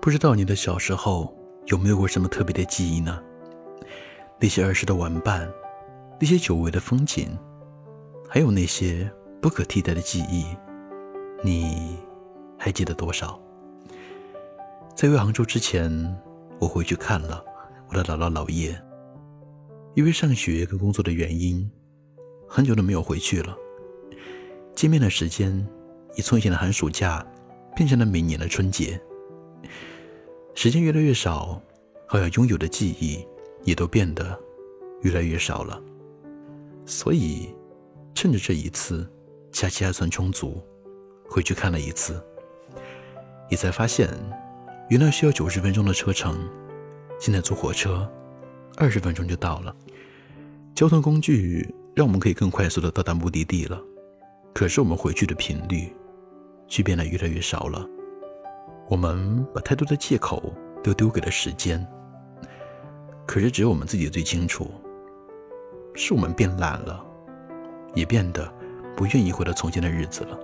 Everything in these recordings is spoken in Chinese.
不知道你的小时候有没有过什么特别的记忆呢？那些儿时的玩伴，那些久违的风景，还有那些不可替代的记忆，你还记得多少？在回杭州之前，我回去看了我的姥姥姥爷。因为上学跟工作的原因，很久都没有回去了。见面的时间，也从以前的寒暑假，变成了每年的春节。时间越来越少，好像拥有的记忆也都变得越来越少了。所以，趁着这一次假期还算充足，回去看了一次，也才发现，原来需要九十分钟的车程，现在坐火车，二十分钟就到了。交通工具让我们可以更快速的到达目的地了，可是我们回去的频率却变得越来越少了。我们把太多的借口都丢给了时间，可是只有我们自己最清楚，是我们变懒了，也变得不愿意回到从前的日子了。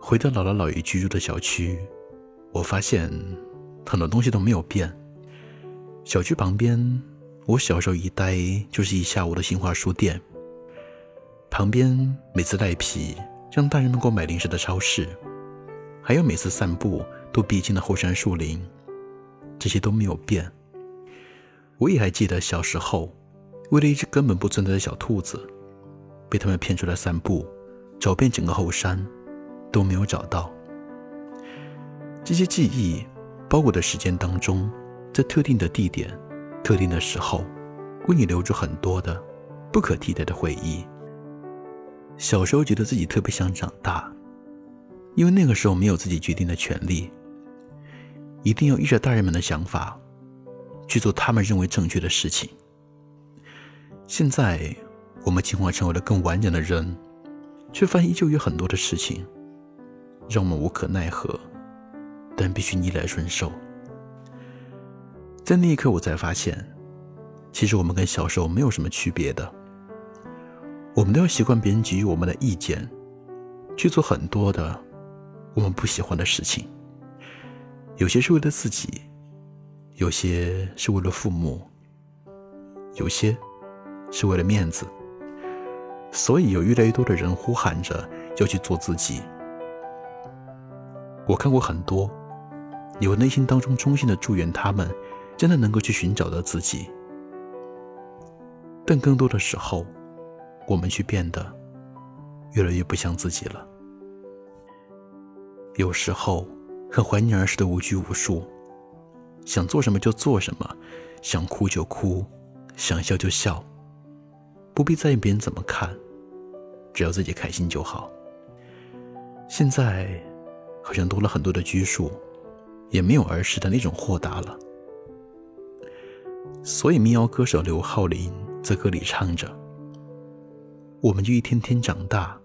回到姥姥姥爷居住的小区，我发现很多东西都没有变，小区旁边。我小时候一待就是一下午的新华书店，旁边每次赖皮让大人们给我买零食的超市，还有每次散步都必经的后山树林，这些都没有变。我也还记得小时候，为了一只根本不存在的小兔子，被他们骗出来散步，找遍整个后山都没有找到。这些记忆包裹的时间当中，在特定的地点。特定的时候，为你留住很多的不可替代的回忆。小时候觉得自己特别想长大，因为那个时候没有自己决定的权利，一定要依着大人们的想法去做他们认为正确的事情。现在我们进化成为了更完整的人，却发现依旧有很多的事情让我们无可奈何，但必须逆来顺受。在那一刻，我才发现，其实我们跟小时候没有什么区别的。我们都要习惯别人给予我们的意见，去做很多的我们不喜欢的事情。有些是为了自己，有些是为了父母，有些是为了面子。所以有越来越多的人呼喊着要去做自己。我看过很多，有内心当中衷心的祝愿他们。真的能够去寻找到自己，但更多的时候，我们却变得越来越不像自己了。有时候很怀念儿时的无拘无束，想做什么就做什么，想哭就哭，想笑就笑，不必在意别人怎么看，只要自己开心就好。现在好像多了很多的拘束，也没有儿时的那种豁达了。所以，民谣歌手刘浩林在歌里唱着：“我们就一天天长大，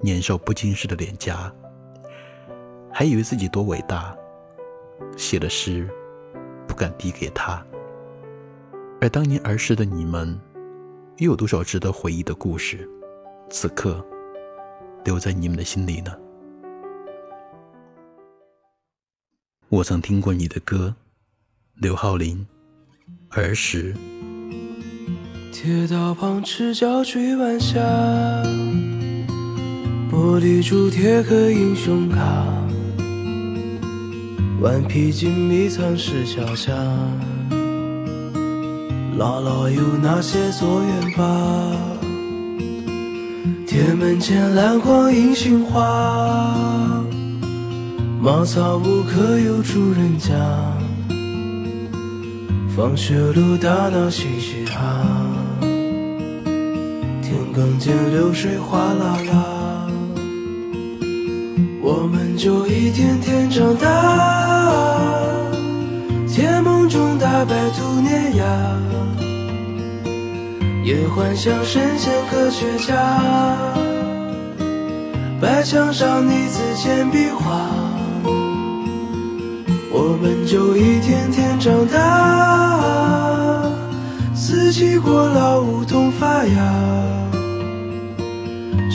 年少不经事的脸颊，还以为自己多伟大，写了诗不敢递给他。而当年儿时的你们，又有多少值得回忆的故事，此刻留在你们的心里呢？”我曾听过你的歌，刘浩林。儿时，铁道旁赤脚追晚霞，玻璃珠贴个英雄卡，顽皮筋迷藏石桥下，姥姥有那些作业本，铁门前篮筐银杏花，茅草屋可有住人家？放学路打闹嘻嘻哈，田埂间流水哗啦啦，我们就一天天长大，甜梦中大白兔年牙，也幻想神仙科学家，白墙上泥字简笔画。我们就一天天长大，四季过老，梧桐发芽，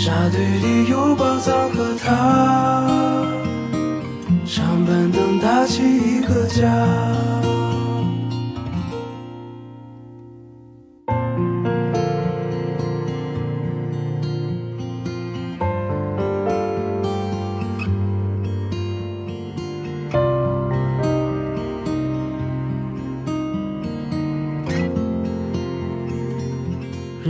沙堆里有宝藏和他，上板凳搭起一个家。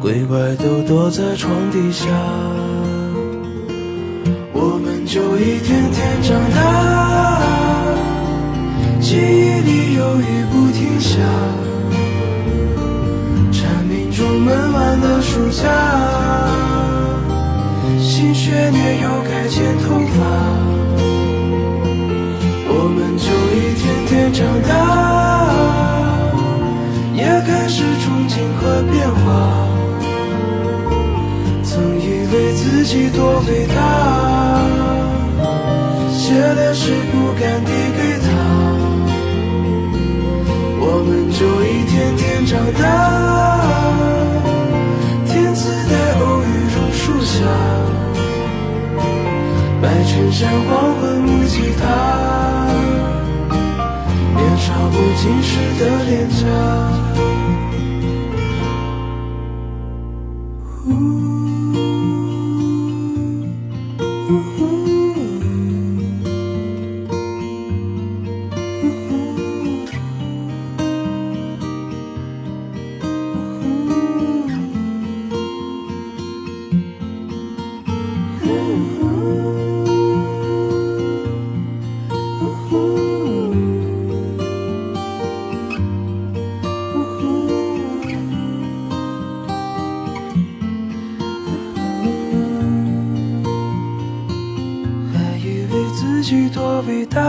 鬼怪都躲在床底下，我们就一天天长大，记忆里有雨不停下，蝉鸣中闷完的暑假，自己多伟大，写了诗不敢递给他，我们就一天天长大。天赐的偶遇榕树下，白衬衫黄昏木吉他，年少不经事的脸颊。自己多伟大，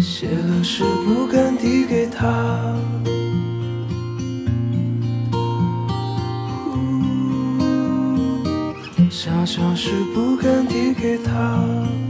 写了诗不敢递给他，想想是不敢递给他。